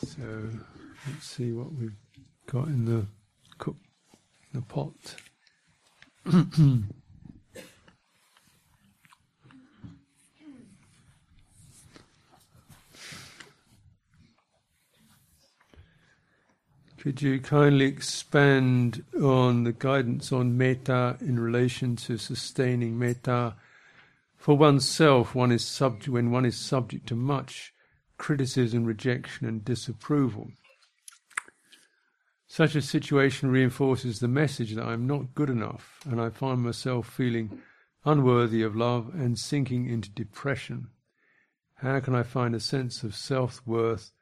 So let's see what we've got in the cook the pot. Could you kindly expand on the guidance on metta in relation to sustaining metta for oneself? One is subject when one is subject to much criticism, rejection, and disapproval. Such a situation reinforces the message that I am not good enough, and I find myself feeling unworthy of love and sinking into depression. How can I find a sense of self worth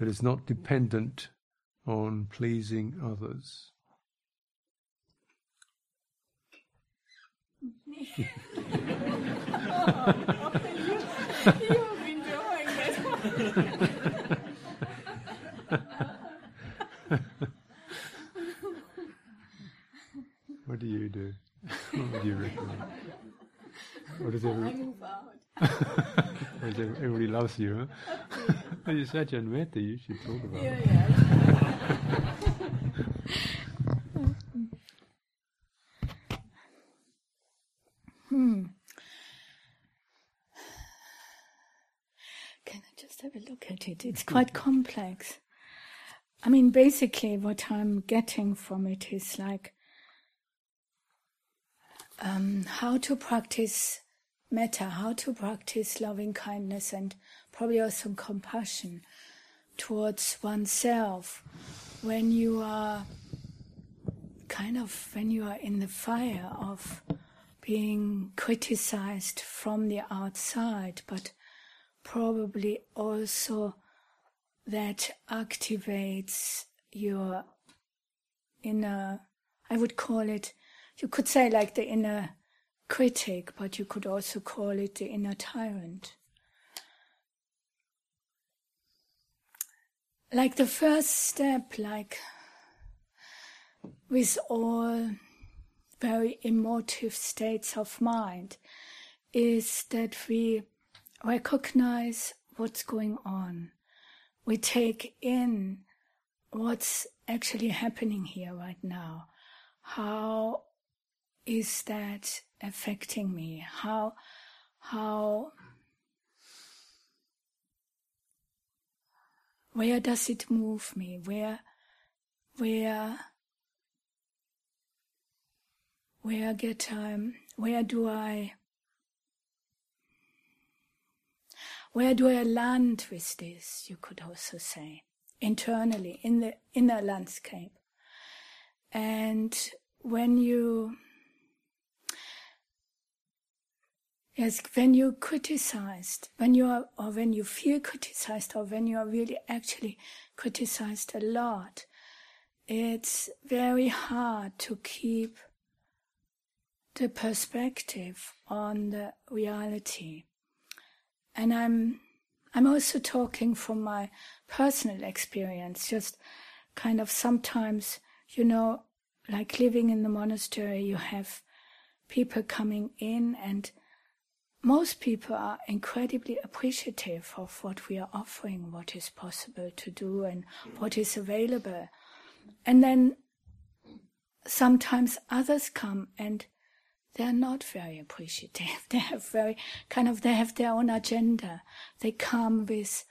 that is not dependent on pleasing others. You've been doing it. what do you do? what do you recommend? What does everyone? I move out. Everybody loves you, huh? You're such a metta, you should talk about yeah, it. Yeah, hmm. Can I just have a look at it? It's quite complex. I mean, basically, what I'm getting from it is like um, how to practice metta, how to practice loving kindness and probably also compassion towards oneself when you are kind of when you are in the fire of being criticized from the outside, but probably also that activates your inner, I would call it, you could say like the inner critic, but you could also call it the inner tyrant. Like the first step, like with all very emotive states of mind, is that we recognize what's going on. We take in what's actually happening here right now. How is that affecting me? How, how, where does it move me? Where, where, where get um, where do I, where do I land with this? You could also say internally in the inner landscape, and when you Yes, when you criticized, when you are, or when you feel criticized, or when you are really actually criticized a lot, it's very hard to keep the perspective on the reality. And I'm, I'm also talking from my personal experience, just kind of sometimes, you know, like living in the monastery, you have people coming in and most people are incredibly appreciative of what we are offering, what is possible to do, and what is available. And then sometimes others come and they're not very appreciative. They have very kind of they have their own agenda. They come with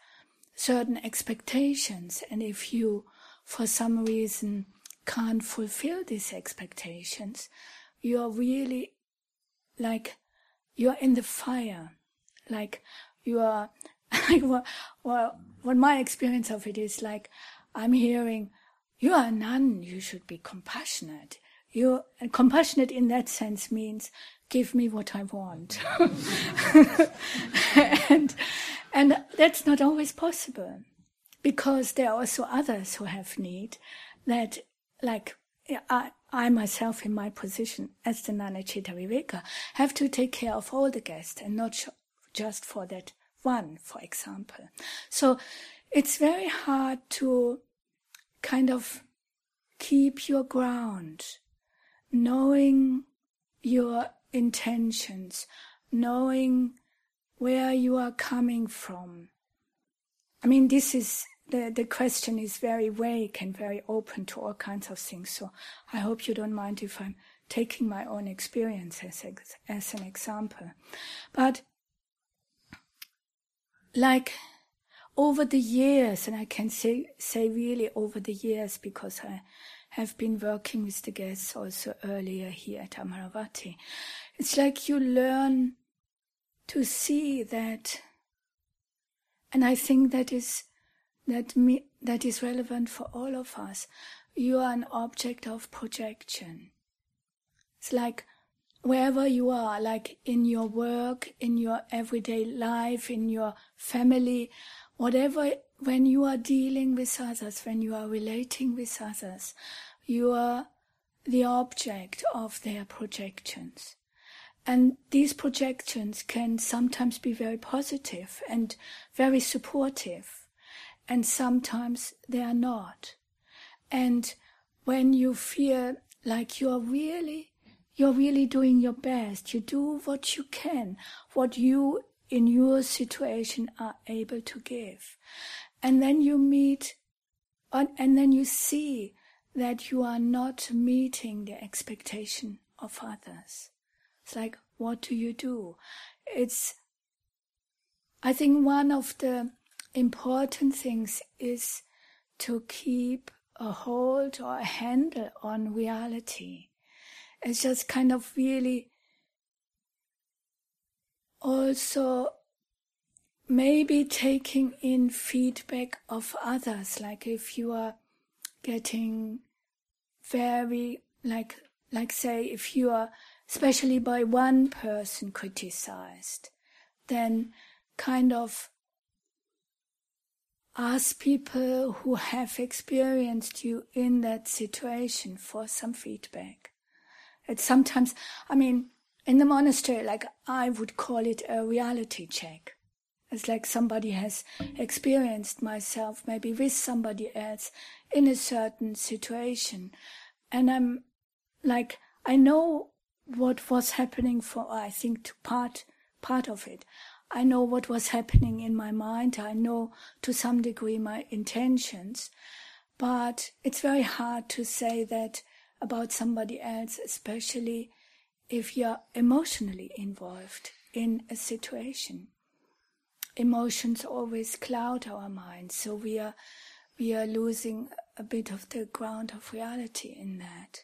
certain expectations, and if you, for some reason, can't fulfill these expectations, you are really like you are in the fire, like you are. well, what my experience of it is like, I'm hearing, you are a nun, you should be compassionate. You compassionate in that sense means give me what I want, and and that's not always possible, because there are also others who have need that like I, I myself, in my position as the Nana Viveka, have to take care of all the guests and not just for that one, for example. So it's very hard to kind of keep your ground, knowing your intentions, knowing where you are coming from. I mean, this is the, the question is very vague and very open to all kinds of things. So I hope you don't mind if I'm taking my own experience as, as an example. But like over the years, and I can say, say really over the years because I have been working with the guests also earlier here at Amaravati, it's like you learn to see that, and I think that is that me, that is relevant for all of us. You are an object of projection. It's like wherever you are, like in your work, in your everyday life, in your family, whatever, when you are dealing with others, when you are relating with others, you are the object of their projections. And these projections can sometimes be very positive and very supportive, and sometimes they are not. And when you feel like you're really you're really doing your best. You do what you can, what you in your situation are able to give. And then you meet, and then you see that you are not meeting the expectation of others. It's like, what do you do? It's, I think one of the important things is to keep a hold or a handle on reality it's just kind of really also maybe taking in feedback of others like if you are getting very like like say if you are especially by one person criticized then kind of ask people who have experienced you in that situation for some feedback it's sometimes, I mean, in the monastery, like I would call it a reality check. It's like somebody has experienced myself, maybe with somebody else in a certain situation. And I'm like, I know what was happening for, I think, to part, part of it. I know what was happening in my mind. I know to some degree my intentions. But it's very hard to say that about somebody else, especially if you're emotionally involved in a situation. Emotions always cloud our minds, so we are we are losing a bit of the ground of reality in that.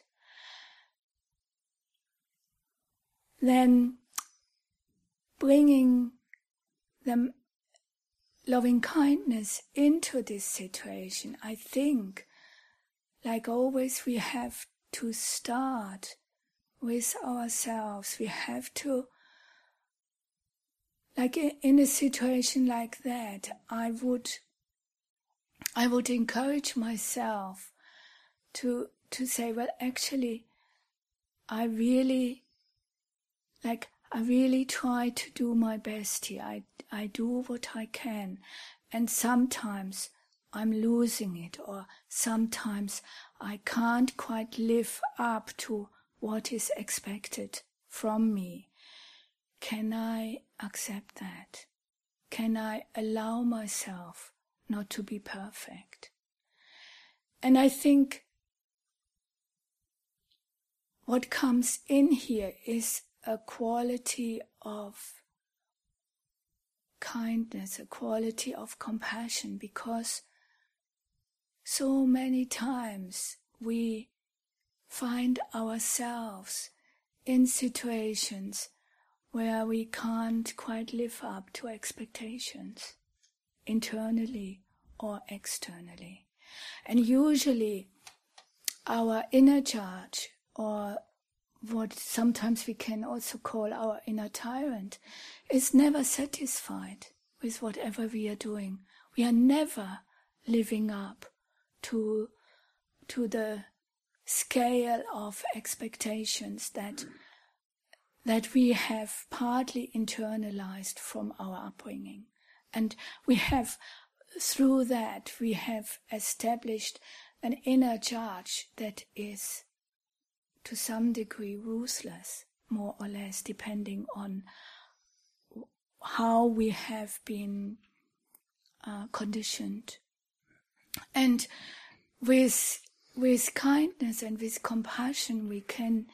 Then bringing the loving kindness into this situation, I think, like always, we have to start with ourselves. We have to, like in a situation like that, I would, I would encourage myself to to say, well, actually, I really, like, I really try to do my best here. I I do what I can, and sometimes I'm losing it, or sometimes I can't quite live up to what is expected from me. Can I accept that? Can I allow myself not to be perfect? And I think what comes in here is a quality of kindness, a quality of compassion, because so many times we find ourselves in situations where we can't quite live up to expectations, internally or externally. And usually our inner judge, or what sometimes we can also call our inner tyrant, is never satisfied with whatever we are doing. We are never living up to to the scale of expectations that that we have partly internalized from our upbringing. And we have through that we have established an inner judge that is to some degree ruthless more or less depending on how we have been uh, conditioned. And with with kindness and with compassion, we can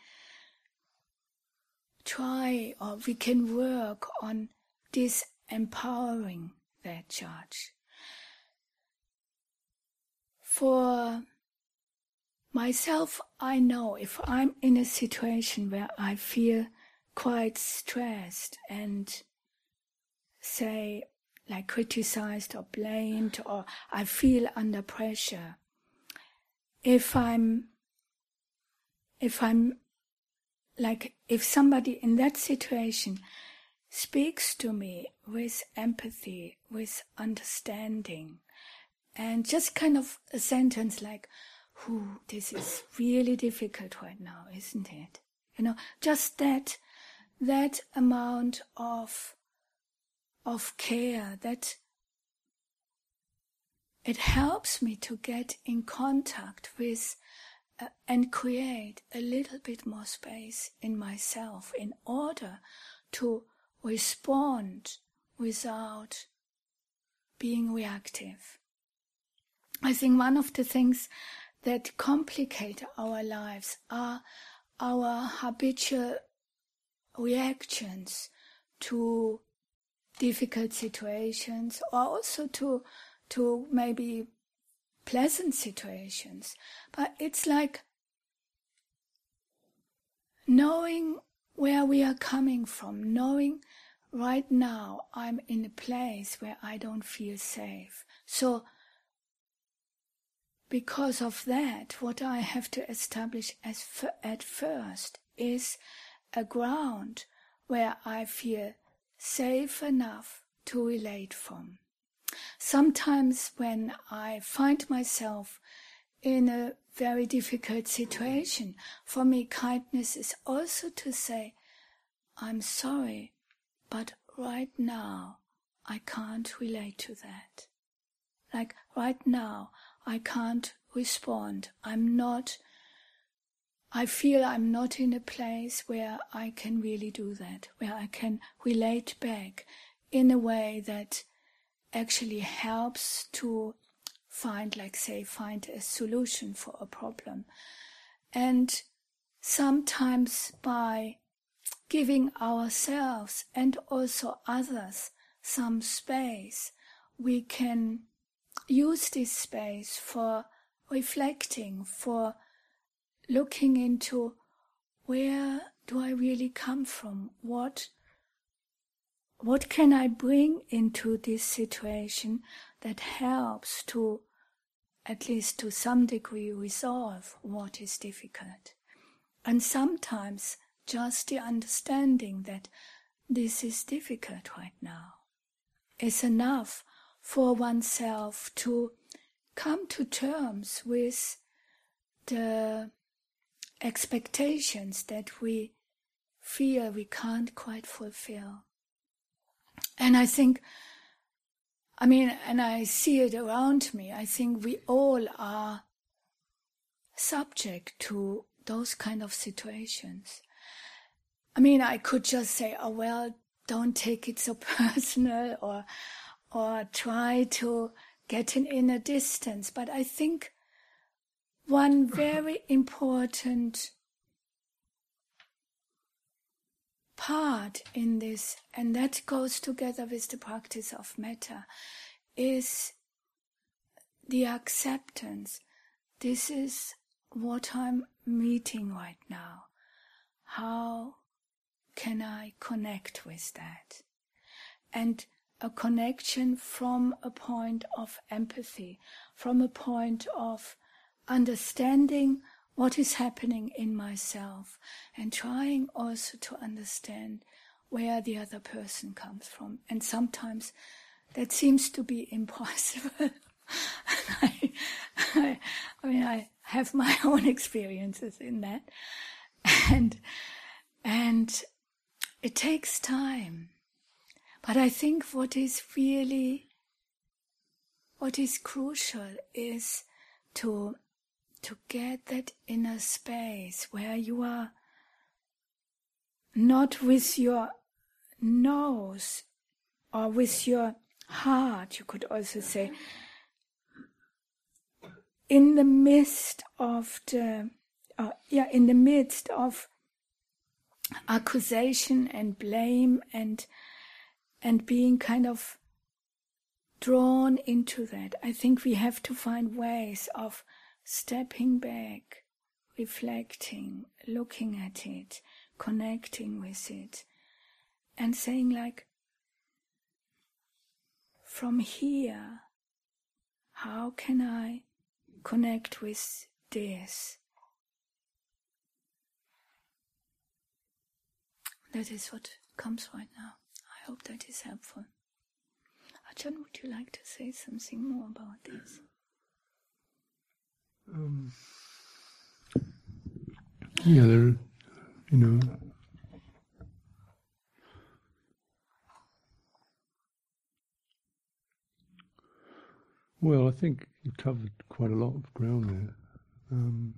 try or we can work on disempowering that charge. For myself, I know if I'm in a situation where I feel quite stressed and say like criticized or blamed or I feel under pressure, if I'm if I'm like if somebody in that situation speaks to me with empathy, with understanding, and just kind of a sentence like, "Who this is really difficult right now, isn't it?" You know, just that that amount of of care that it helps me to get in contact with uh, and create a little bit more space in myself in order to respond without being reactive. I think one of the things that complicate our lives are our habitual reactions to difficult situations or also to to maybe pleasant situations but it's like knowing where we are coming from knowing right now i'm in a place where i don't feel safe so because of that what i have to establish as f- at first is a ground where i feel safe enough to relate from. Sometimes when I find myself in a very difficult situation, for me kindness is also to say, I'm sorry, but right now I can't relate to that. Like right now I can't respond. I'm not I feel I'm not in a place where I can really do that, where I can relate back in a way that actually helps to find, like, say, find a solution for a problem. And sometimes by giving ourselves and also others some space, we can use this space for reflecting, for looking into where do I really come from? What what can I bring into this situation that helps to at least to some degree resolve what is difficult? And sometimes just the understanding that this is difficult right now is enough for oneself to come to terms with the expectations that we feel we can't quite fulfill. And I think, I mean, and I see it around me, I think we all are subject to those kind of situations. I mean, I could just say, oh, well, don't take it so personal or, or try to get an inner distance. But I think one very important part in this, and that goes together with the practice of metta, is the acceptance. This is what I'm meeting right now. How can I connect with that? And a connection from a point of empathy, from a point of understanding what is happening in myself and trying also to understand where the other person comes from. And sometimes that seems to be impossible. I, I, I, mean, I have my own experiences in that, and and it takes time. But I think what is really what is crucial is to to get that inner space where you are not with your nose or with your heart, you could also say, in the midst of the, uh, yeah, in the midst of accusation and blame and and being kind of drawn into that. I think we have to find ways of stepping back, reflecting, looking at it, connecting with it, and saying, like, from here, how can I connect with this? That is what comes right now. I hope that is helpful. Ajahn, would you like to say something more about this? Um, yeah, there, you know, well, I think you covered quite a lot of ground there. Um,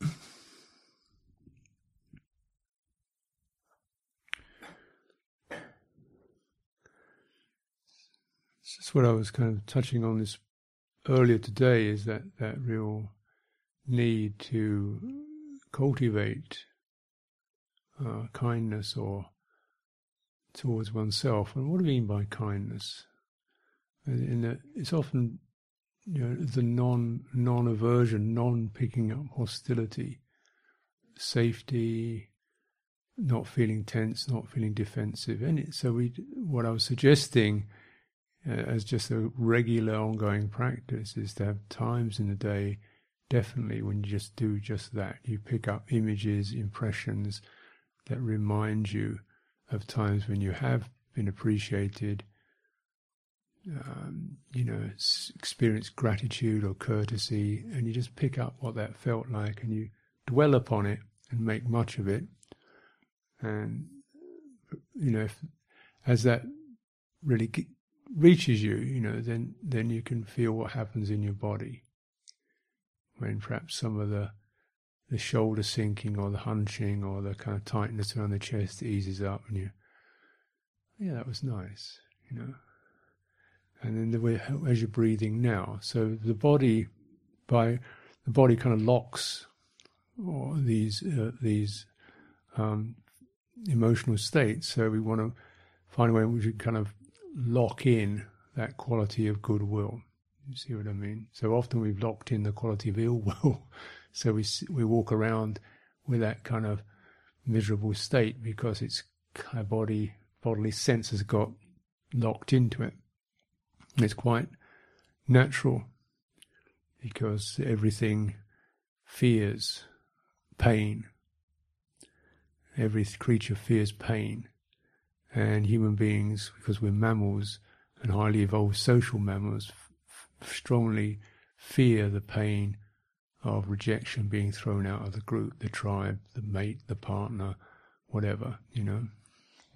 It's just what I was kind of touching on this earlier today is that, that real need to cultivate uh, kindness or towards oneself. And what do we mean by kindness? In that it's often you know, the non non aversion, non picking up hostility, safety, not feeling tense, not feeling defensive. And so we, what I was suggesting uh, as just a regular ongoing practice is to have times in the day definitely when you just do just that. You pick up images impressions that remind you of times when you have been appreciated um, you know experience gratitude or courtesy and you just pick up what that felt like and you dwell upon it and make much of it. And you know if, as that really reaches you, you know, then then you can feel what happens in your body. When perhaps some of the the shoulder sinking or the hunching or the kind of tightness around the chest eases up, and you, yeah, that was nice, you know. And then the way as you're breathing now, so the body, by the body kind of locks, or these uh, these um, emotional states. So we want to find a way in which we kind of lock in that quality of goodwill. You see what I mean? So often we've locked in the quality of ill will. so we we walk around with that kind of miserable state because it's our body bodily sense has got locked into it. It's quite natural because everything fears pain. Every creature fears pain and human beings, because we're mammals and highly evolved social mammals, f- strongly fear the pain of rejection being thrown out of the group, the tribe, the mate, the partner, whatever, you know,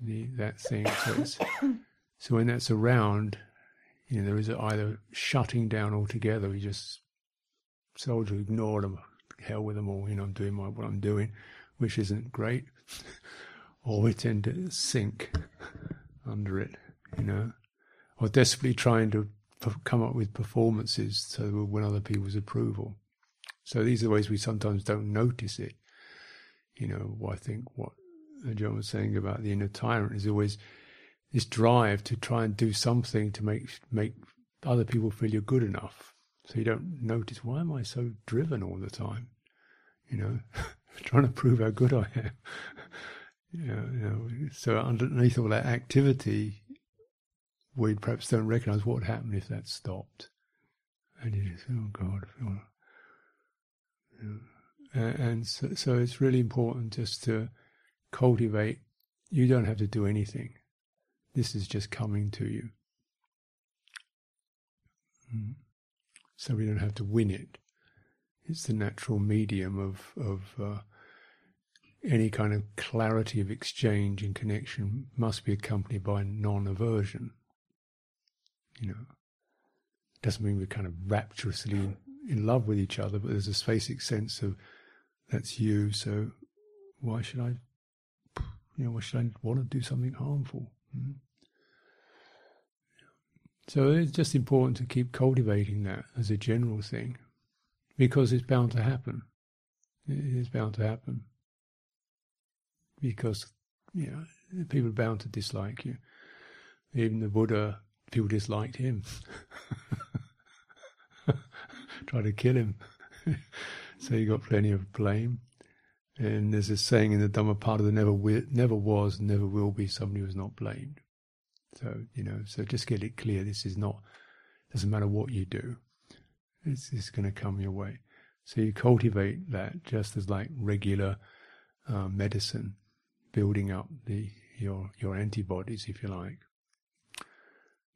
the, that thing. So, so when that's around, you know, there is either shutting down altogether, we just soldier ignore them, hell with them all, you know, I'm doing my, what I'm doing, which isn't great. or we tend to sink under it, you know, or desperately trying to come up with performances to win other people's approval. So these are the ways we sometimes don't notice it. You know, I think what Ajahn was saying about the inner tyrant is always this drive to try and do something to make make other people feel you're good enough. So you don't notice why am I so driven all the time? You know, trying to prove how good I am. So underneath all that activity, we perhaps don't recognise what would happen if that stopped. And you just, oh God. You know, and so, so it's really important just to cultivate. You don't have to do anything. This is just coming to you. Mm. So we don't have to win it. It's the natural medium of of uh, any kind of clarity of exchange and connection must be accompanied by non-aversion. You know, doesn't mean we're kind of rapturously in love with each other, but there's a basic sense of that's you. So why should I, you know, why should I want to do something harmful? Hmm? So it's just important to keep cultivating that as a general thing, because it's bound to happen. It is bound to happen because you know people are bound to dislike you. Even the Buddha, people disliked him, tried to kill him, so he got plenty of blame. And there's a saying in the Dhammapada: "There never, wi- never was, never will be somebody who's not blamed." So you know, so just get it clear. This is not. Doesn't matter what you do. It's, it's going to come your way. So you cultivate that just as like regular uh, medicine, building up the your your antibodies, if you like.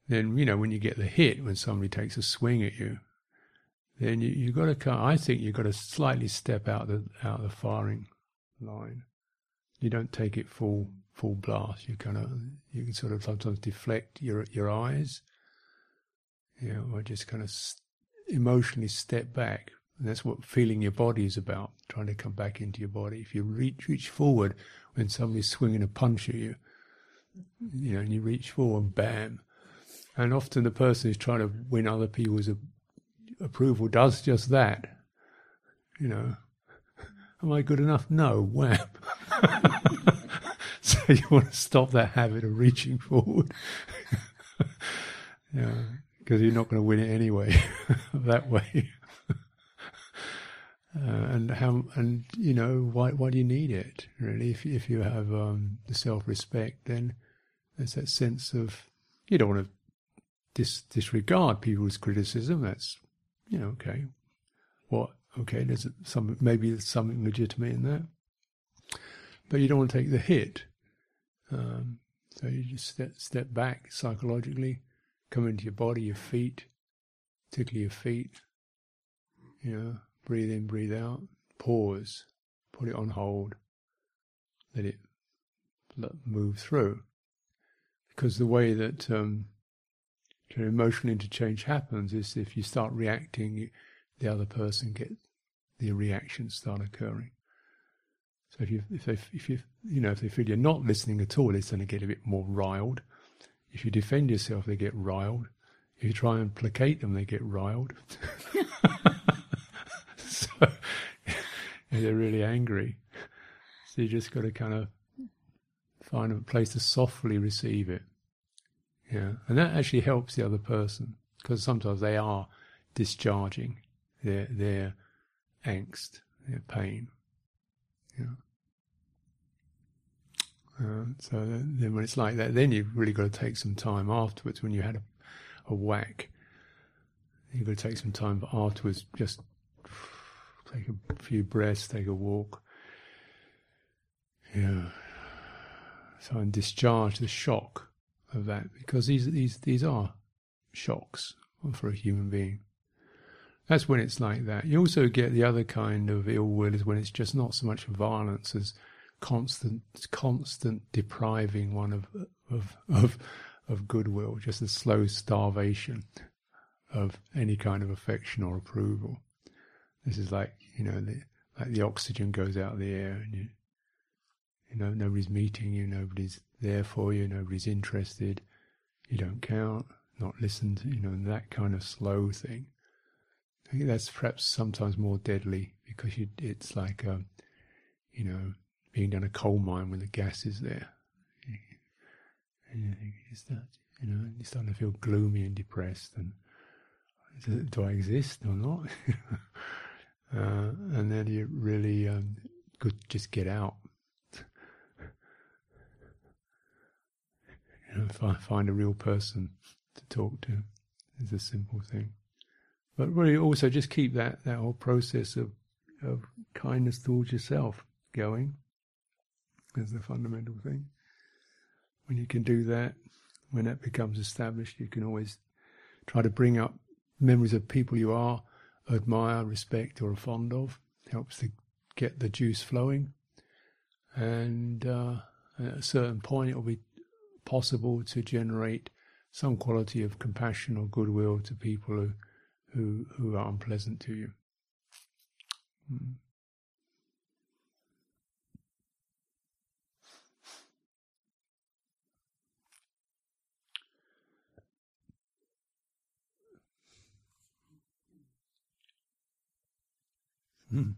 Then you know when you get the hit, when somebody takes a swing at you, then you you got to come. I think you've got to slightly step out the out of the firing line. You don't take it full full blast. You kind of you can sort of sometimes deflect your your eyes, you know, or just kind of emotionally step back. And that's what feeling your body is about, trying to come back into your body. If you reach reach forward when somebody's swinging a punch at you, you know, and you reach forward, bam. And often the person who's trying to win other people's approval does just that. You know, am I good enough? No, wham. so you want to stop that habit of reaching forward. yeah, because you're not going to win it anyway that way. Uh, and how and you know why why do you need it really? If if you have um, the self respect then there's that sense of you don't want to dis- disregard people's criticism. That's you know okay. What okay there's some maybe there's something legitimate in that. But you don't want to take the hit. Um, so you just step step back psychologically come into your body your feet particularly your feet you know Breathe in, breathe out. Pause. Put it on hold. Let it move through. Because the way that um, emotional interchange happens is if you start reacting, the other person gets the reactions start occurring. So if you if they if you you know if they feel you're not listening at all, it's going to get a bit more riled. If you defend yourself, they get riled. If you try and placate them, they get riled. so they're really angry. So you just got to kind of find a place to softly receive it. Yeah, and that actually helps the other person because sometimes they are discharging their their angst, their pain. Yeah. Uh, so then, when it's like that, then you've really got to take some time afterwards. When you had a, a whack, you've got to take some time afterwards, just Take a few breaths, take a walk. Yeah. So and discharge the shock of that because these these these are shocks for a human being. That's when it's like that. You also get the other kind of ill will is when it's just not so much violence as constant constant depriving one of of of of goodwill, just a slow starvation of any kind of affection or approval. This is like you know, the, like the oxygen goes out of the air, and you, you know, nobody's meeting you, nobody's there for you, nobody's interested, you don't count, not listened, you know, that kind of slow thing. I think that's perhaps sometimes more deadly because you, it's like, um, you know, being down a coal mine when the gas is there. And you think, is that, you know, you're starting to feel gloomy and depressed and do I exist or not? Uh, and then you really um, could just get out. you know, find, a real person to talk to. It's a simple thing. But really also just keep that, that whole process of, of kindness towards yourself going is the fundamental thing. When you can do that, when that becomes established, you can always try to bring up memories of people you are admire, respect, or are fond of. Helps to get the juice flowing. And uh, at a certain point, it will be possible to generate some quality of compassion or goodwill to people who, who, who are unpleasant to you. Mm. Hmm.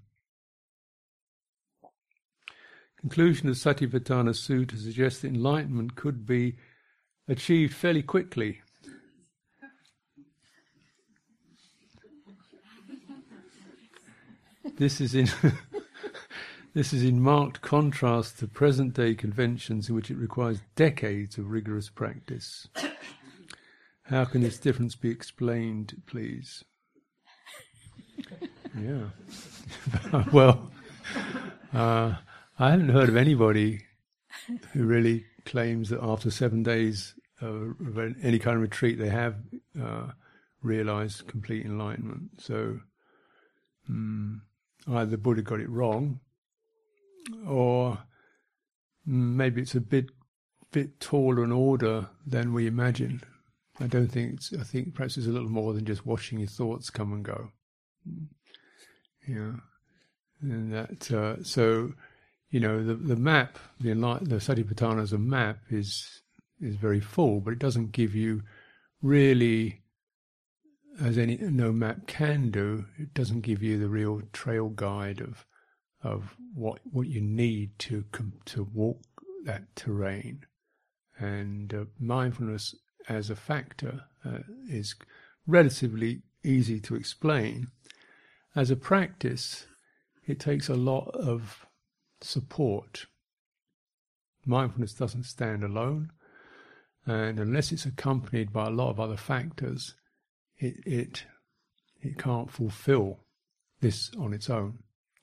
Conclusion of Satipatthana Sutta suggests that enlightenment could be achieved fairly quickly. This is in this is in marked contrast to present day conventions in which it requires decades of rigorous practice. How can this difference be explained, please? Yeah. well, uh, I haven't heard of anybody who really claims that after seven days of any kind of retreat they have uh, realized complete enlightenment. So um, either the Buddha got it wrong, or maybe it's a bit bit taller in order than we imagine. I don't think it's. I think perhaps it's a little more than just watching your thoughts come and go. Yeah, and that. Uh, so, you know, the the map, the the Satipatthana as a map is is very full, but it doesn't give you really, as any no map can do. It doesn't give you the real trail guide of of what what you need to to walk that terrain, and uh, mindfulness as a factor uh, is relatively easy to explain. As a practice, it takes a lot of support. Mindfulness doesn't stand alone, and unless it's accompanied by a lot of other factors, it it it can't fulfill this on its own.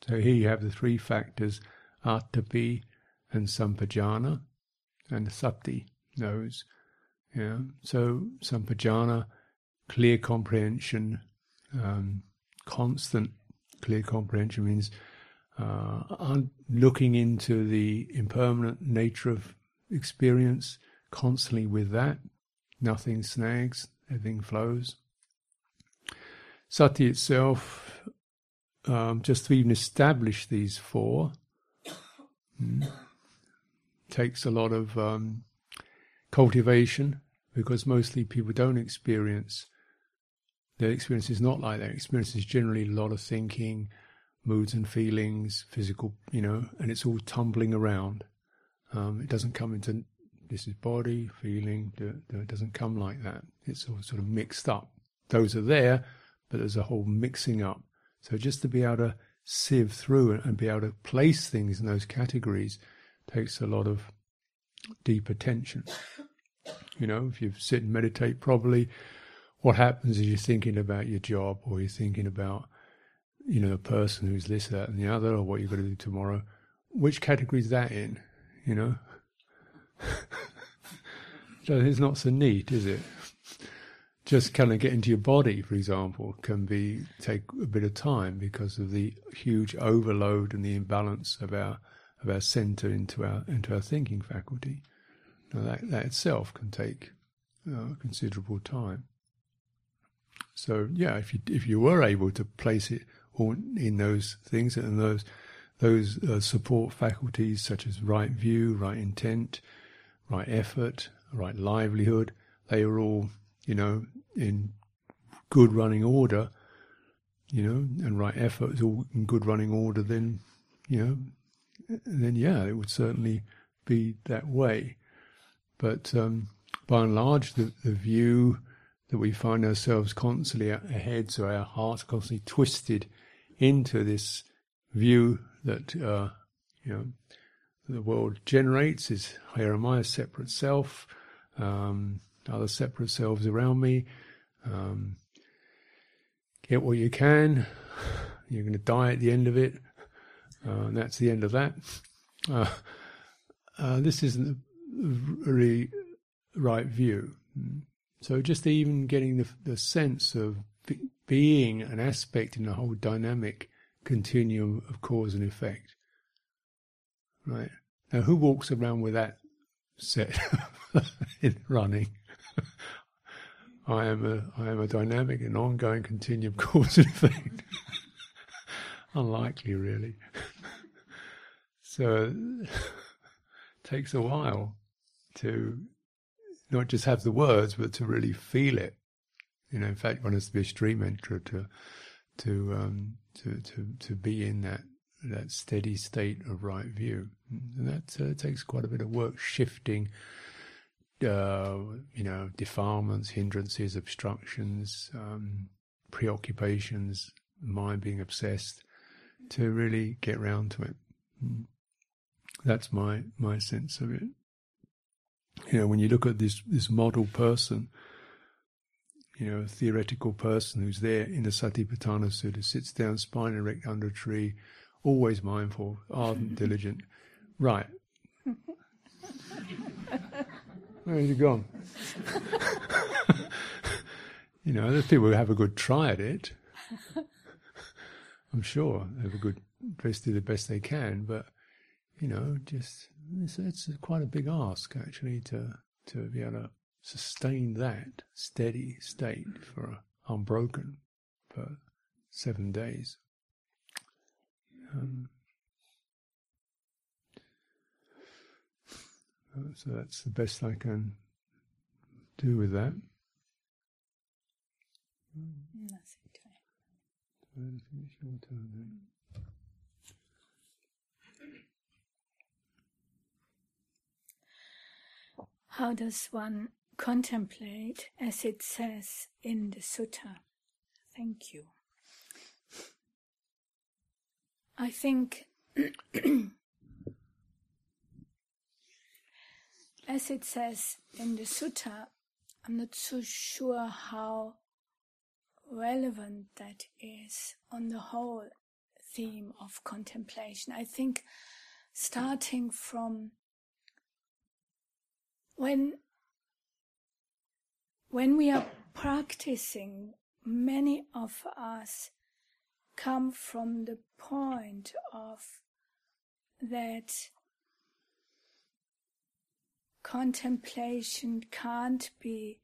So here you have the three factors: atapi and sampajana, and sati knows yeah. So sampajana, clear comprehension, um, constant clear comprehension means uh, looking into the impermanent nature of experience constantly with that. Nothing snags, everything flows. Sati itself, um, just to even establish these four, mm, takes a lot of um, cultivation because mostly people don't experience their experience is not like that. Experience is generally a lot of thinking, moods and feelings, physical, you know, and it's all tumbling around. Um, it doesn't come into this is body, feeling. It doesn't come like that. It's all sort of mixed up. Those are there, but there's a whole mixing up. So just to be able to sieve through and be able to place things in those categories takes a lot of deep attention. You know, if you sit and meditate properly, what happens is you're thinking about your job or you're thinking about, you know, a person who's this, that, and the other, or what you've got to do tomorrow. Which category is that in? You know? so it's not so neat, is it? Just kind of get into your body, for example, can be take a bit of time because of the huge overload and the imbalance of our of our center into our into our thinking faculty. Now that that itself can take uh, considerable time. So yeah, if you if you were able to place it all in those things and those those uh, support faculties such as right view, right intent, right effort, right livelihood, they are all you know in good running order. You know, and right effort is all in good running order. Then you know then yeah, it would certainly be that way. But um, by and large, the, the view that we find ourselves constantly ahead, so our hearts constantly twisted into this view that uh, you know the world generates is here am I, a separate self, um, other separate selves around me. Um, get what you can. You're going to die at the end of it. Uh, and that's the end of that. Uh, uh, this isn't a really right view. So just even getting the, the sense of being an aspect in the whole dynamic continuum of cause and effect. Right. Now, who walks around with that set in running? I am a I am a dynamic and ongoing continuum cause and effect. Unlikely, really. so it takes a while to not just have the words, but to really feel it. You know, in fact, one has to be a stream enterer to to um, to to to be in that that steady state of right view. And that uh, takes quite a bit of work shifting, uh, you know, defilements, hindrances, obstructions, um, preoccupations, mind being obsessed, to really get round to it. Mm. That's my my sense of it. You know, when you look at this this model person, you know, a theoretical person who's there in the Satipatthana Sutta, sits down, spine erect under a tree, always mindful, ardent, diligent. Right. Where you gone? you know, there's people who have a good try at it. I'm sure they have a good, best do the best they can, but you know, just it's, it's quite a big ask actually to to be able to sustain that steady state for unbroken for seven days. Um, so that's the best I can do with that. How does one contemplate as it says in the sutta? Thank you. I think, as it says in the sutta, I'm not so sure how relevant that is on the whole theme of contemplation. I think starting from when when we are practicing, many of us come from the point of that contemplation can't be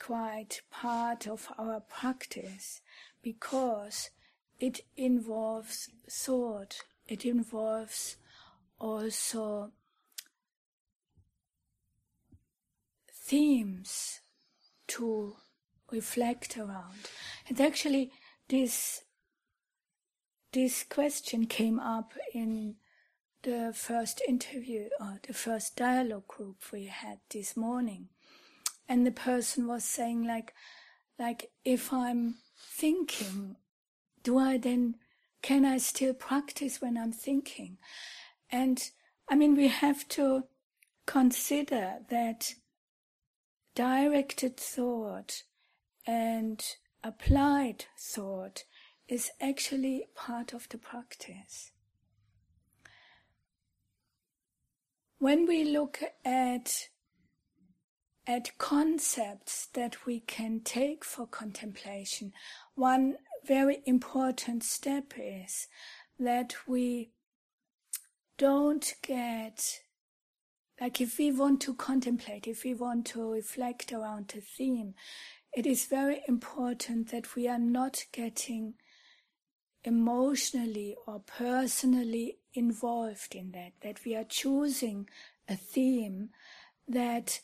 quite part of our practice because it involves thought, it involves also themes to reflect around. And actually, this this question came up in the first interview or the first dialogue group we had this morning and the person was saying like like if i'm thinking do i then can i still practice when i'm thinking and i mean we have to consider that directed thought and applied thought is actually part of the practice. When we look at at concepts that we can take for contemplation, one very important step is that we don't get like if we want to contemplate, if we want to reflect around a theme, it is very important that we are not getting emotionally or personally involved in that, that we are choosing a theme that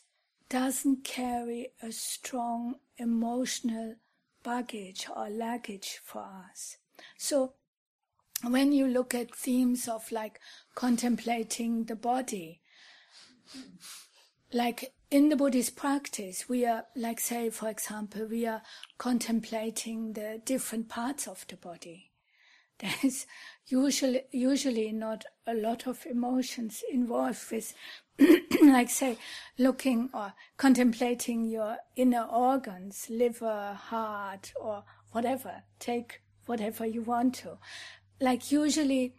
doesn't carry a strong emotional baggage or luggage for us. So when you look at themes of like contemplating the body, like in the Buddhist practice, we are, like, say, for example, we are contemplating the different parts of the body. There's usually usually not a lot of emotions involved with, like say, looking or contemplating your inner organs, liver, heart, or whatever. Take whatever you want to. Like usually,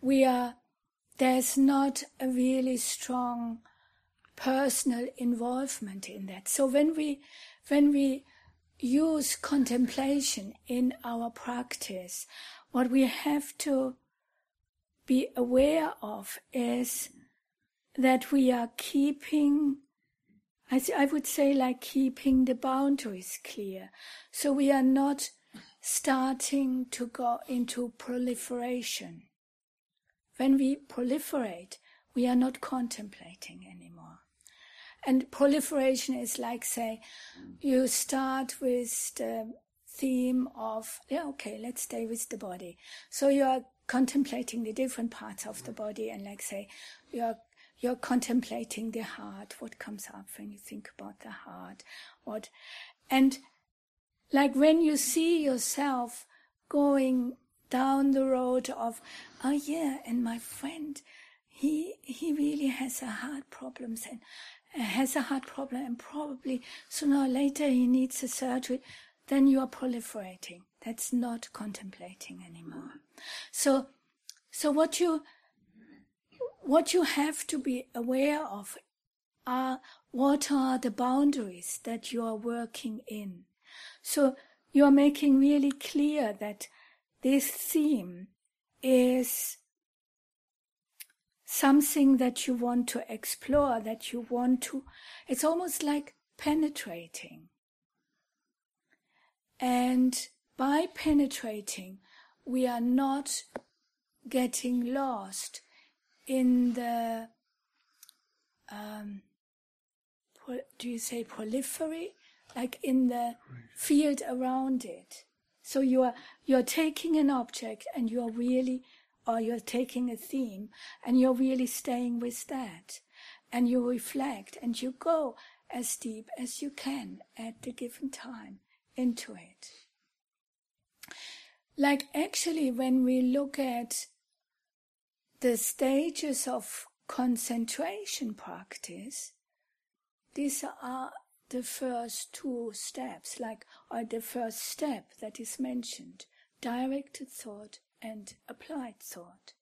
we are. There's not a really strong personal involvement in that. So when we when we use contemplation in our practice, what we have to be aware of is that we are keeping, I, I would say, like keeping the boundaries clear. So we are not starting to go into proliferation. When we proliferate, we are not contemplating anymore. And proliferation is like, say, you start with the theme of yeah okay let's stay with the body so you are contemplating the different parts of the body and like say you're you're contemplating the heart what comes up when you think about the heart what and like when you see yourself going down the road of oh yeah and my friend he he really has a heart problems and uh, has a heart problem and probably sooner or later he needs a surgery then you are proliferating. That's not contemplating anymore. So so what you what you have to be aware of are what are the boundaries that you are working in. So you are making really clear that this theme is something that you want to explore, that you want to, it's almost like penetrating. And by penetrating, we are not getting lost in the, um, do you say proliferate? Like in the field around it. So you are you're taking an object and you're really or you're taking a theme and you're really staying with that. And you reflect and you go as deep as you can at the given time into it. Like actually when we look at the stages of concentration practice, these are the first two steps, like or the first step that is mentioned, directed thought and applied thought,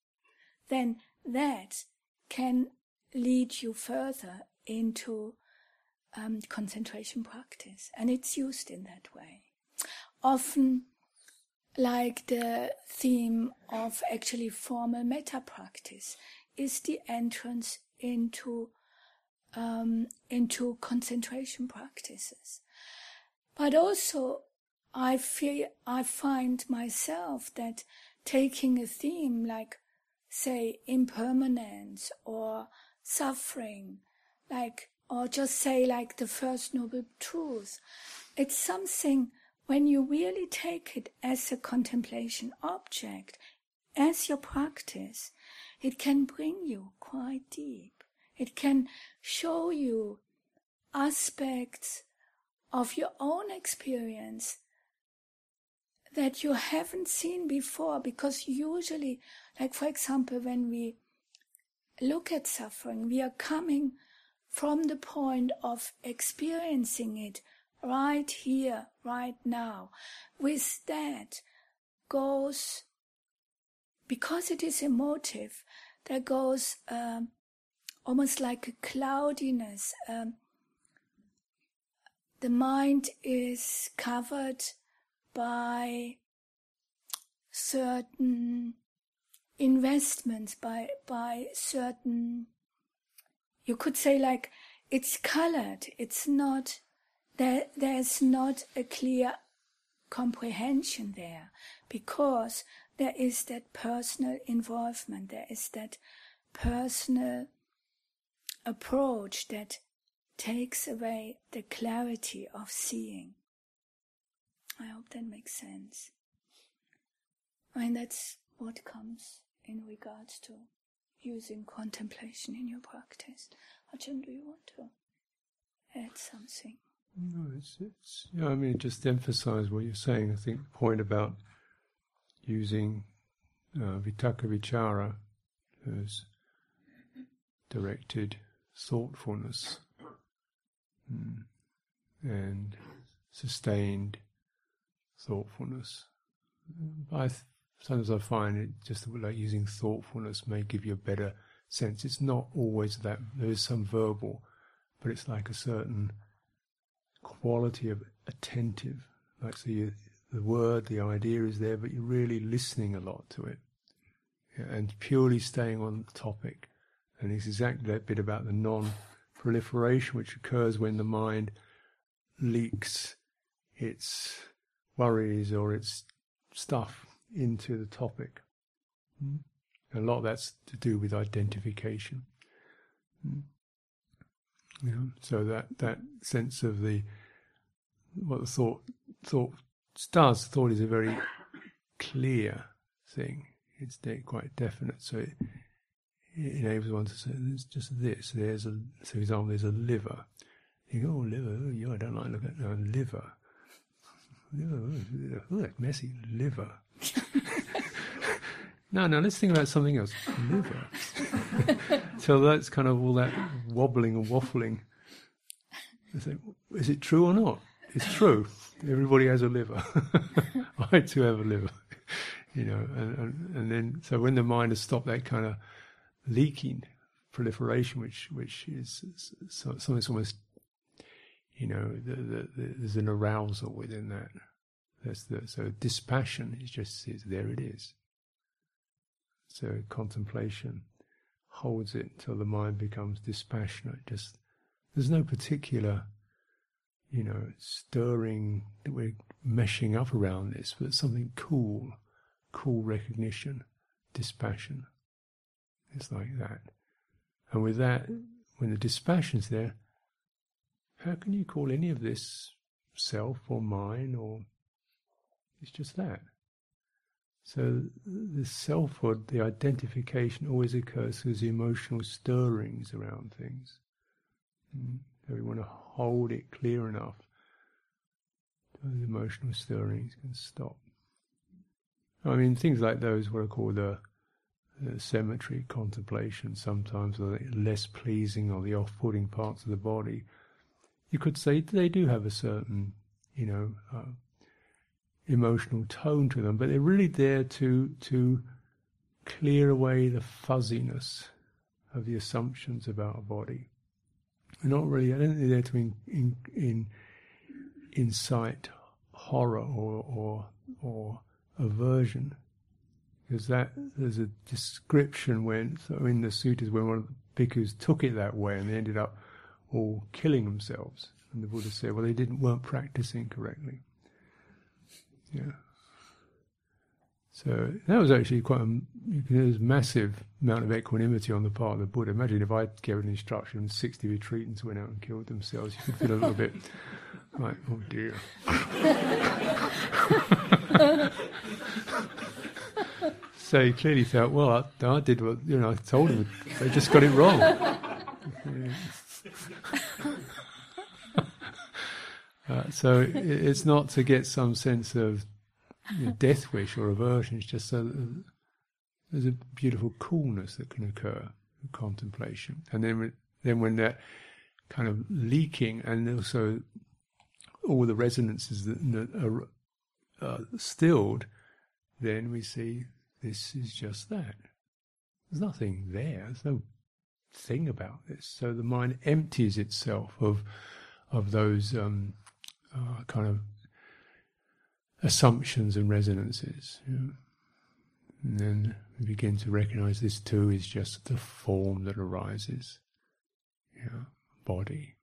then that can lead you further into um, concentration practice, and it's used in that way. Often, like the theme of actually formal metta practice, is the entrance into um, into concentration practices. But also, I feel I find myself that taking a theme like, say, impermanence or suffering, like, or just say like the first noble truth, it's something when you really take it as a contemplation object, as your practice, it can bring you quite deep. It can show you aspects of your own experience that you haven't seen before because usually, like for example, when we look at suffering, we are coming from the point of experiencing it right here, right now. With that goes, because it is emotive, there goes um, almost like a cloudiness. Um, the mind is covered by certain investments, by by certain. You could say like it's colored. It's not there. There's not a clear comprehension there because there is that personal involvement. There is that personal approach that takes away the clarity of seeing. I hope that makes sense. I mean, that's what comes in regards to using contemplation in your practice. Ajahn, do you want to add something? No, it's, it's yeah, I mean, just emphasize what you're saying. I think the point about using uh, vitakka vichara as directed thoughtfulness mm. and sustained thoughtfulness. I th- sometimes I find it just like using thoughtfulness may give you a better sense. It's not always that there is some verbal, but it's like a certain quality of attentive. Like so, you, the word, the idea is there, but you're really listening a lot to it, yeah, and purely staying on the topic. And it's exactly that bit about the non-proliferation which occurs when the mind leaks its worries or its stuff into the topic. Mm. A lot of that's to do with identification. Mm. Know, so that, that sense of the what the thought thought does. Thought is a very clear thing. It's quite definite, so it, it enables one to say, "There's just this." There's a, for example, there's a liver. You go, "Oh, liver. Oh, yeah, I don't like looking at no, liver." Oh, oh that messy liver. no, no, let's think about something else. Liver. so that's kind of all that wobbling and waffling. Think, is it true or not? It's true. Everybody has a liver. I too have a liver. you know, and, and, and then so when the mind has stopped that kind of leaking proliferation, which which is, something almost you know, the, the, the, there's an arousal within that. That's the so dispassion is just is there it is. So contemplation holds it till the mind becomes dispassionate. Just there's no particular, you know, stirring that we're meshing up around this, but something cool, cool recognition, dispassion. It's like that. And with that, when the dispassion's there, how can you call any of this self or mine or it's just that. So the selfhood, the identification always occurs through the emotional stirrings around things. Mm. So we want to hold it clear enough. Those emotional stirrings can stop. I mean, things like those, what I call the, cemetery contemplation, sometimes the less pleasing or the off-putting parts of the body you could say they do have a certain, you know, uh, emotional tone to them, but they're really there to to clear away the fuzziness of the assumptions about a body. They're not really. I don't think they're there to in, in, in incite horror or or or aversion, because that there's a description when so in the sutras when one of the bhikkhus took it that way and they ended up all killing themselves. And the Buddha said, well, they didn't weren't practicing correctly. Yeah. So that was actually quite a there's massive amount of equanimity on the part of the Buddha. Imagine if I'd given instruction, and 60 retreatants went out and killed themselves. You could feel a little bit like, oh dear. so he clearly felt, well, I, I, did what, you know, I told them, they just got it wrong. Uh, so it's not to get some sense of you know, death wish or aversion. It's just so there's a beautiful coolness that can occur in contemplation, and then then when that kind of leaking, and also all the resonances that, that are uh, stilled, then we see this is just that. There's nothing there. There's no thing about this. So the mind empties itself of of those um, uh, kind of assumptions and resonances. You know? And then we begin to recognize this too is just the form that arises. You know, body,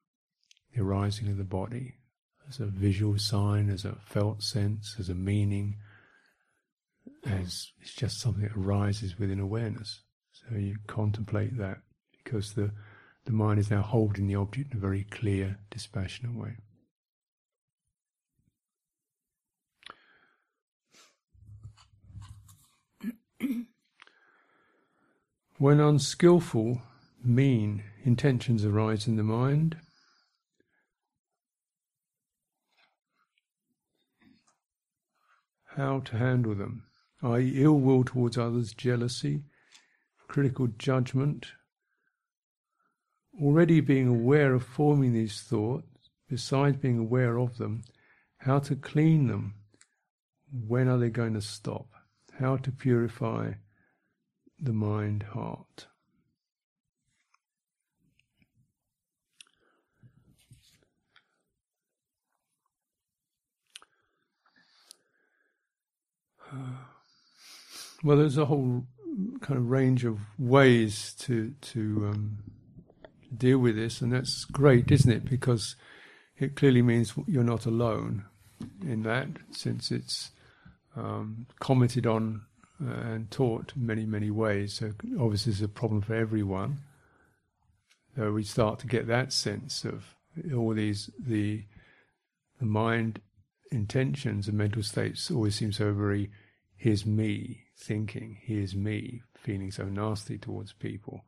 the arising of the body as a visual sign, as a felt sense, as a meaning, as it's just something that arises within awareness. So you contemplate that because the, the mind is now holding the object in a very clear, dispassionate way. when unskillful, mean intentions arise in the mind, how to handle them, i.e., ill will towards others, jealousy, critical judgment, already being aware of forming these thoughts, besides being aware of them, how to clean them, when are they going to stop, how to purify the mind heart. Well, there's a whole kind of range of ways to to um, deal with this, and that's great, isn't it? Because it clearly means you're not alone in that, since it's um, commented on uh, and taught many, many ways. So obviously, it's a problem for everyone. So we start to get that sense of all these the the mind intentions and mental states always seem so very here's me thinking, here's me feeling so nasty towards people.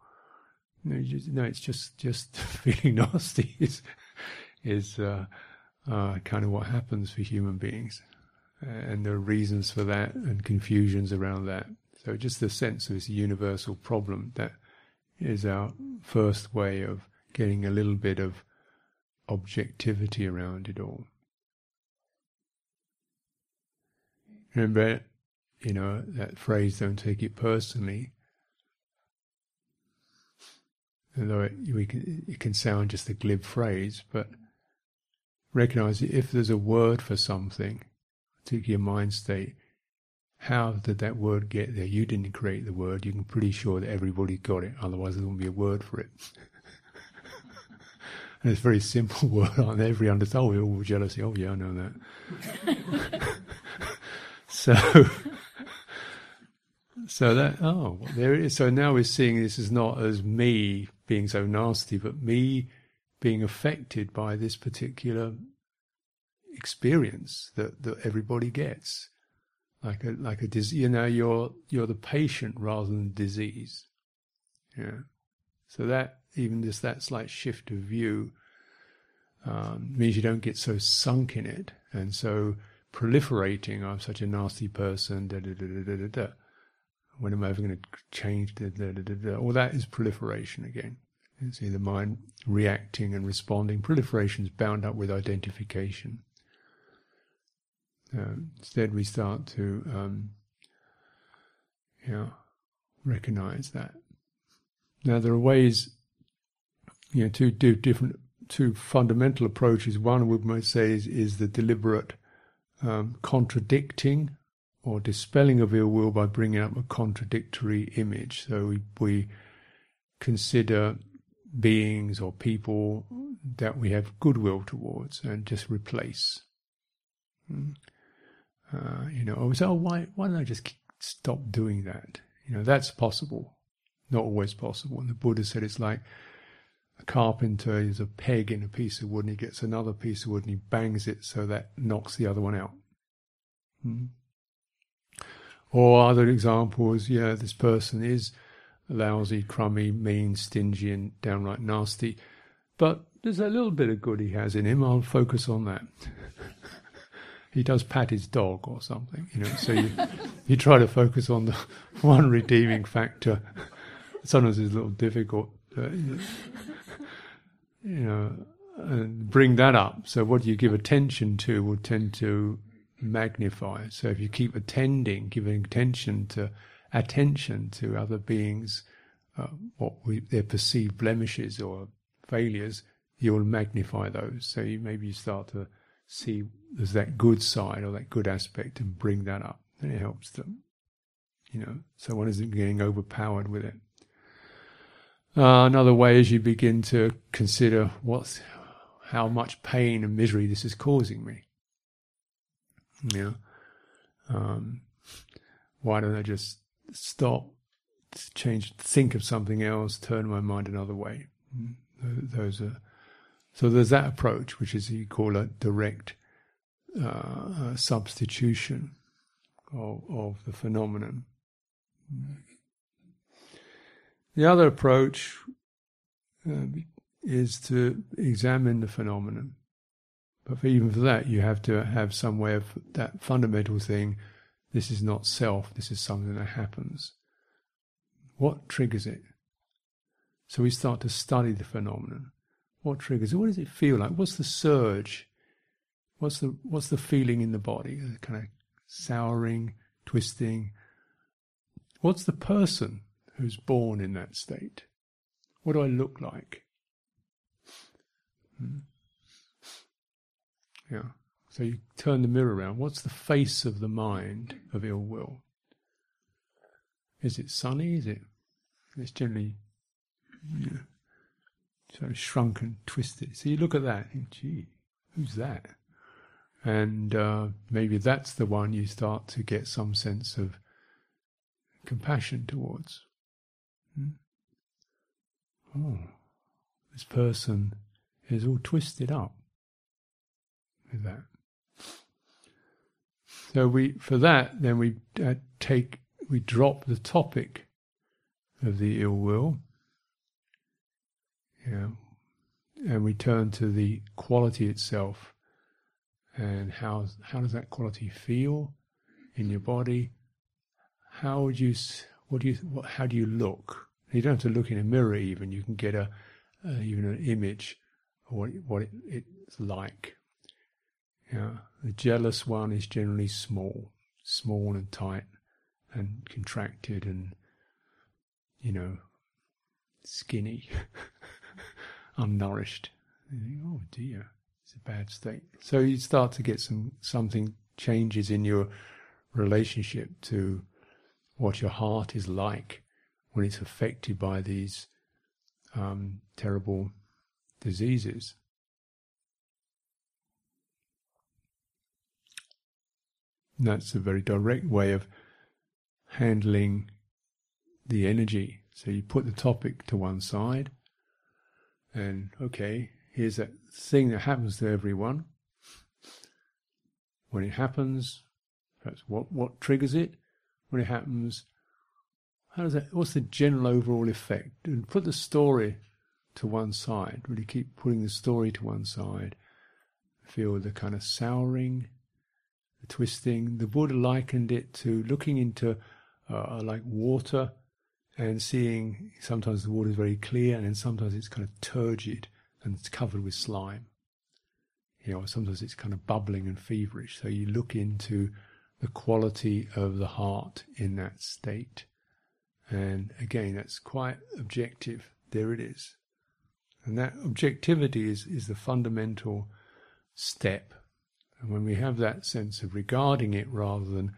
No, just, no it's just just feeling nasty is is uh, uh, kind of what happens for human beings, and there are reasons for that and confusions around that. So just the sense of this universal problem that is our first way of getting a little bit of objectivity around it all. Remember, you know, that phrase, don't take it personally. Although it, can, it can sound just a glib phrase, but recognize that if there's a word for something, particularly a mind state, how did that word get there? You didn't create the word. You can pretty sure that everybody got it. Otherwise, there wouldn't be a word for it. and it's a very simple word. On every understand. Oh, we're all jealousy. Oh, yeah, I know that. so, so that oh, there it is. So now we're seeing this is not as me being so nasty, but me being affected by this particular experience that, that everybody gets like a like a disease. You know, you're you're the patient rather than disease. Yeah. So that even just that slight shift of view um, means you don't get so sunk in it and so proliferating. I'm such a nasty person. Da Da, da, da, da, da, When am I ever going to change? Da, da, da. All that is proliferation again. You see the mind reacting and responding. Proliferation is bound up with identification. Uh, instead, we start to, um, you know, recognize that. Now, there are ways, you know, to do different, two fundamental approaches. One we might say is, is the deliberate um, contradicting or dispelling of ill will by bringing up a contradictory image. So we, we consider beings or people that we have goodwill towards and just replace. Hmm. Uh, you know, I was, oh, why, why don't I just stop doing that? You know, that's possible, not always possible. And the Buddha said it's like a carpenter is a peg in a piece of wood and he gets another piece of wood and he bangs it so that knocks the other one out. Hmm. Or other examples, yeah, this person is lousy, crummy, mean, stingy, and downright nasty, but there's a little bit of good he has in him. I'll focus on that. he does pat his dog or something, you know. So you you try to focus on the one redeeming factor. Sometimes it's a little difficult, uh, you know, and bring that up. So what you give attention to will tend to magnify. So if you keep attending, giving attention to attention to other beings, uh, what we, their perceived blemishes or failures, you'll magnify those. So you maybe you start to see there's that good side or that good aspect and bring that up. And it helps them. You know, so one isn't getting overpowered with it. Uh, another way is you begin to consider what's how much pain and misery this is causing me. Know, um, why don't I just stop, change, think of something else, turn my mind another way? Those are so there's that approach, which is you call a direct uh, substitution of, of the phenomenon. The other approach uh, is to examine the phenomenon. But for even for that, you have to have some way of that fundamental thing. This is not self. This is something that happens. What triggers it? So we start to study the phenomenon. What triggers it? What does it feel like? What's the surge? What's the what's the feeling in the body? The kind of souring, twisting. What's the person who's born in that state? What do I look like? Hmm. Yeah. So you turn the mirror around. What's the face of the mind of ill will? Is it sunny? Is it? It's generally you know, sort of shrunken, twisted. So you look at that, and gee, who's that? And uh, maybe that's the one you start to get some sense of compassion towards. Hmm? Oh, this person is all twisted up with that. So we, for that, then we uh, take, we drop the topic of the ill will, yeah, and we turn to the quality itself, and how how does that quality feel in your body? How would you, what do you, what, how do you look? You don't have to look in a mirror even. You can get a, uh, even an image of what what it, it's like. Yeah, the jealous one is generally small, small and tight, and contracted, and you know, skinny, unnourished. Think, oh dear, it's a bad state. So you start to get some something changes in your relationship to what your heart is like when it's affected by these um, terrible diseases. That's a very direct way of handling the energy. So you put the topic to one side, and okay, here's that thing that happens to everyone. When it happens, that's what what triggers it. When it happens, how does that? What's the general overall effect? And put the story to one side. Really keep putting the story to one side. Feel the kind of souring, the twisting. The Buddha likened it to looking into uh, like water and seeing sometimes the water is very clear and then sometimes it's kind of turgid and it's covered with slime. You know, sometimes it's kind of bubbling and feverish. So you look into the quality of the heart in that state. And again, that's quite objective. There it is. And that objectivity is, is the fundamental step. And when we have that sense of regarding it rather than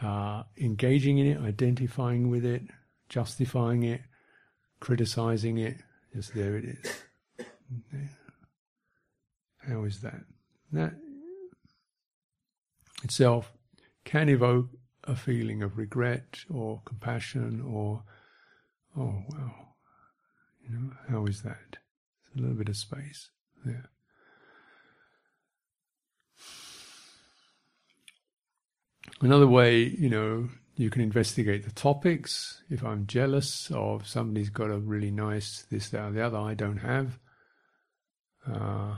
uh, engaging in it, identifying with it, justifying it, criticizing it, just there it is. How is that? That itself can evoke a feeling of regret or compassion or, oh, wow, you know, how is that? It's a little bit of space there. Another way, you know, you can investigate the topics. If I'm jealous of somebody's got a really nice this, that, or the other, I don't have, uh,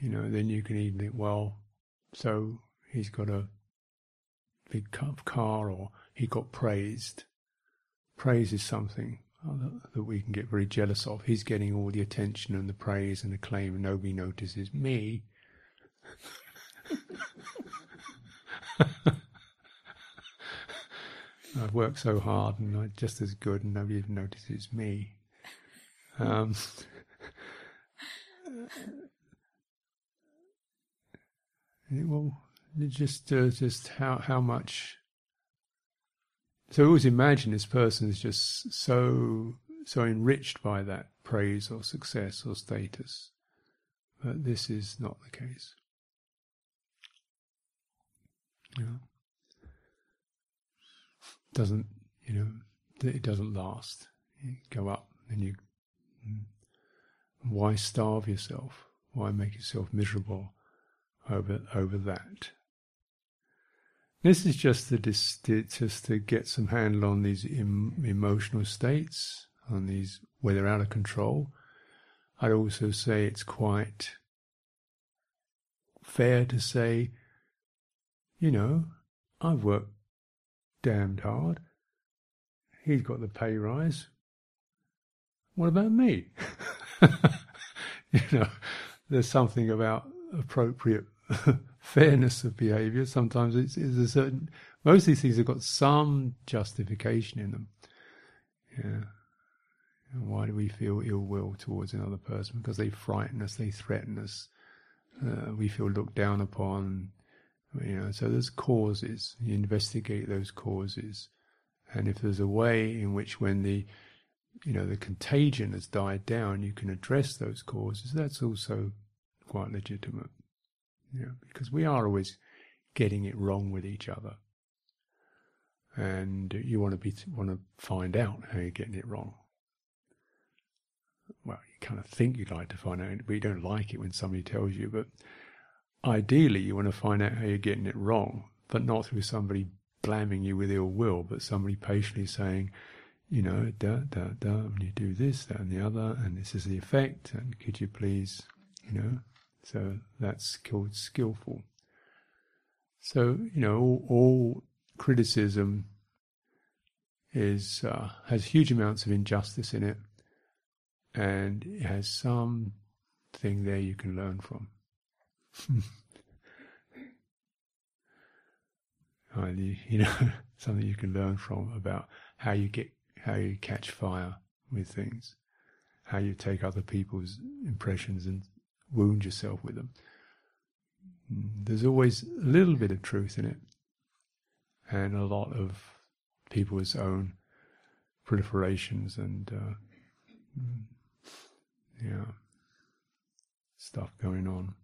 you know, then you can even think, well, so he's got a big car or he got praised. Praise is something that we can get very jealous of. He's getting all the attention and the praise and acclaim, and nobody notices me. I've worked so hard and I'm just as good, and nobody even notices me. Um, well, just uh, just how how much. So I always imagine this person is just so so enriched by that praise or success or status, but this is not the case. You know, doesn't you know it doesn't last. You go up and you. Mm, why starve yourself? Why make yourself miserable over over that? This is just to just to get some handle on these em, emotional states, on these where they're out of control. I'd also say it's quite fair to say, you know, I've worked damned hard. He's got the pay rise. What about me? you know, there's something about appropriate fairness of behavior. Sometimes it's, it's, a certain. Most of these things have got some justification in them. Yeah. And why do we feel ill will towards another person? Because they frighten us, they threaten us. Uh, we feel looked down upon. You know, so there's causes. You investigate those causes, and if there's a way in which, when the you know the contagion has died down, you can address those causes. That's also quite legitimate. Yeah, because we are always getting it wrong with each other, and you want to be want to find out how you're getting it wrong. Well, you kind of think you'd like to find out, but you don't like it when somebody tells you. But ideally, you want to find out how you're getting it wrong but not through somebody blaming you with ill will, but somebody patiently saying, you know, da da da, and you do this, that, and the other, and this is the effect, and could you please, you know, so that's called skillful. So you know, all, all criticism is uh, has huge amounts of injustice in it, and it has some thing there you can learn from. you know, something you can learn from about how you get how you catch fire with things, how you take other people's impressions and wound yourself with them. There's always a little bit of truth in it, and a lot of people's own proliferations and uh, yeah stuff going on.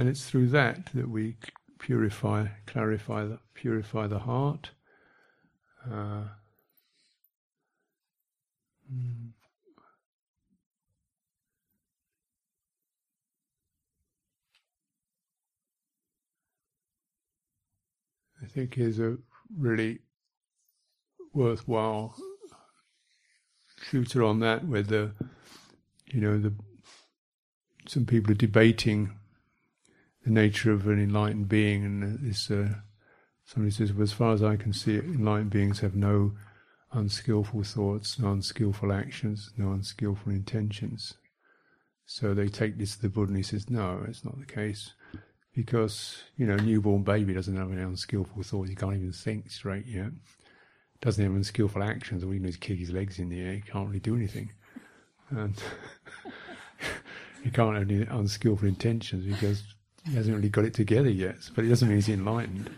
And it's through that that we purify, clarify, purify the heart. Uh, mm. I think is a really worthwhile sutta on that, where the you know the some people are debating the nature of an enlightened being, and this uh, somebody says, well, as far as I can see, enlightened beings have no unskillful thoughts, no unskillful actions, no unskillful intentions. So they take this to the Buddha, and he says, no, it's not the case because you know, a newborn baby doesn't have any unskillful thoughts. He can't even think straight yet. Doesn't have unskillful actions. All he knows is kick his legs in the air. He can't really do anything, and he can't have any unskillful intentions because he hasn't really got it together yet. But it doesn't mean he's enlightened.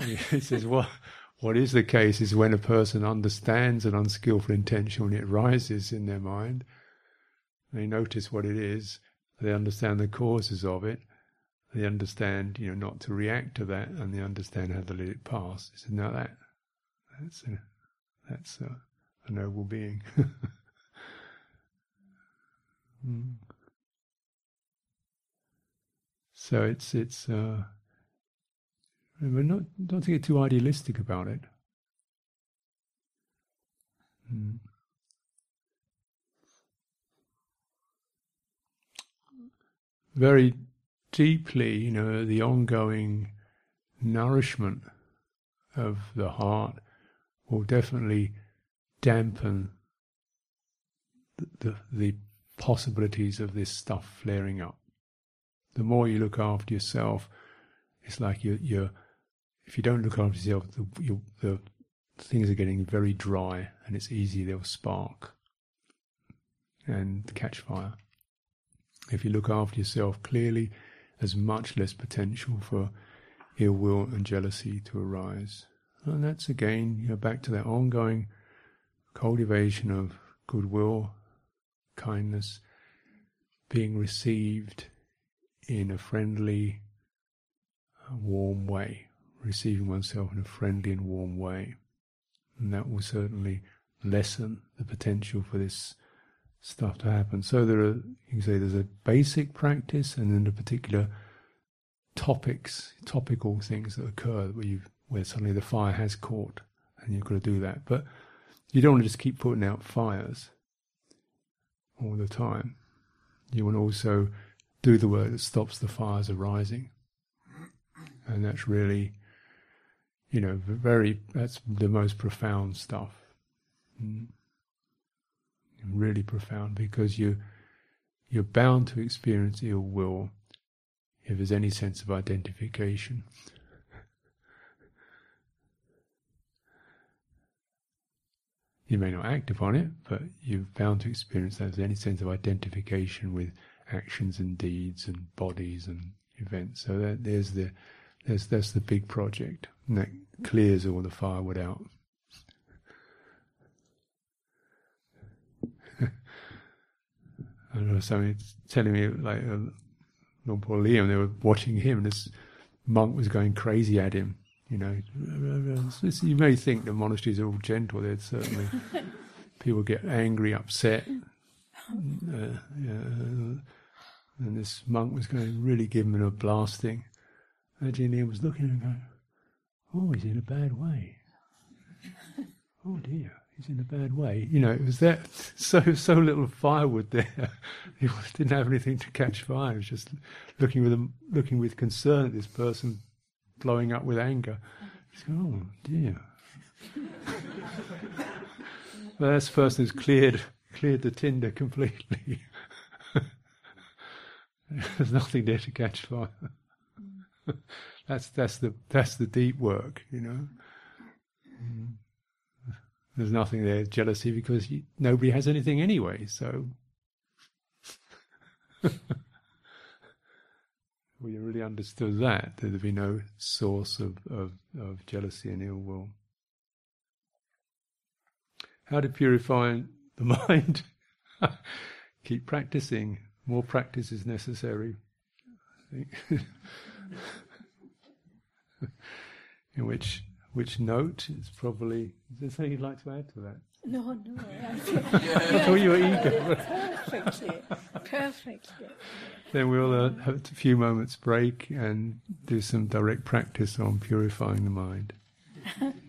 he says, "What? What is the case is when a person understands an unskillful intention it rises in their mind." They notice what it is, they understand the causes of it. They understand, you know, not to react to that, and they understand how to let it pass. He said, "Now that that's a, that's a, a noble being." mm. So it's it's. Uh, but not don't get too idealistic about it. Mm. very deeply, you know, the ongoing nourishment of the heart will definitely dampen the, the, the possibilities of this stuff flaring up. The more you look after yourself, it's like you're, you're if you don't look after yourself, the, the things are getting very dry and it's easy they'll spark and catch fire. If you look after yourself clearly, there's much less potential for ill will and jealousy to arise. And that's again, you know, back to that ongoing cultivation of goodwill, kindness, being received in a friendly, uh, warm way, receiving oneself in a friendly and warm way. And that will certainly lessen the potential for this stuff to happen. So there are, you can say there's a basic practice and then the particular topics, topical things that occur where you where suddenly the fire has caught and you've got to do that. But you don't want to just keep putting out fires all the time. You want to also do the work that stops the fires arising. And that's really, you know, very, that's the most profound stuff. Mm really profound because you you're bound to experience ill will if there's any sense of identification. You may not act upon it, but you're bound to experience that there's any sense of identification with actions and deeds and bodies and events. So that, there's the there's that's the big project, and that clears all the firewood out. I don't know, somebody telling me like uh, Luang Por Liam, they were watching him, and this monk was going crazy at him. You know, you may think the monasteries are all gentle. There's certainly people get angry, upset. Uh, yeah, And this monk was going to really give him a blasting. Ajahn Liam was looking and going, oh, he's in a bad way. oh dear, he's in a bad way. You know, it was that so so little firewood there. he didn't have anything to catch fire. He was just looking with a, looking with concern at this person blowing up with anger. He's going, oh dear. well, this person has cleared cleared the tinder completely. There's nothing there to catch fire. that's that's the that's the deep work, you know. Mm. There's nothing there jealousy because you, nobody has anything anyway. So, you really understood that there'd be no source of, of, of jealousy and ill will. How to purify the mind? Keep practicing. More practice is necessary. In which which note is probably. Is there something you'd like to add to that? No, no. I thought you were eager. Perfectly, perfectly. Then we'll uh, have a few moments break and do some direct practice on purifying the mind.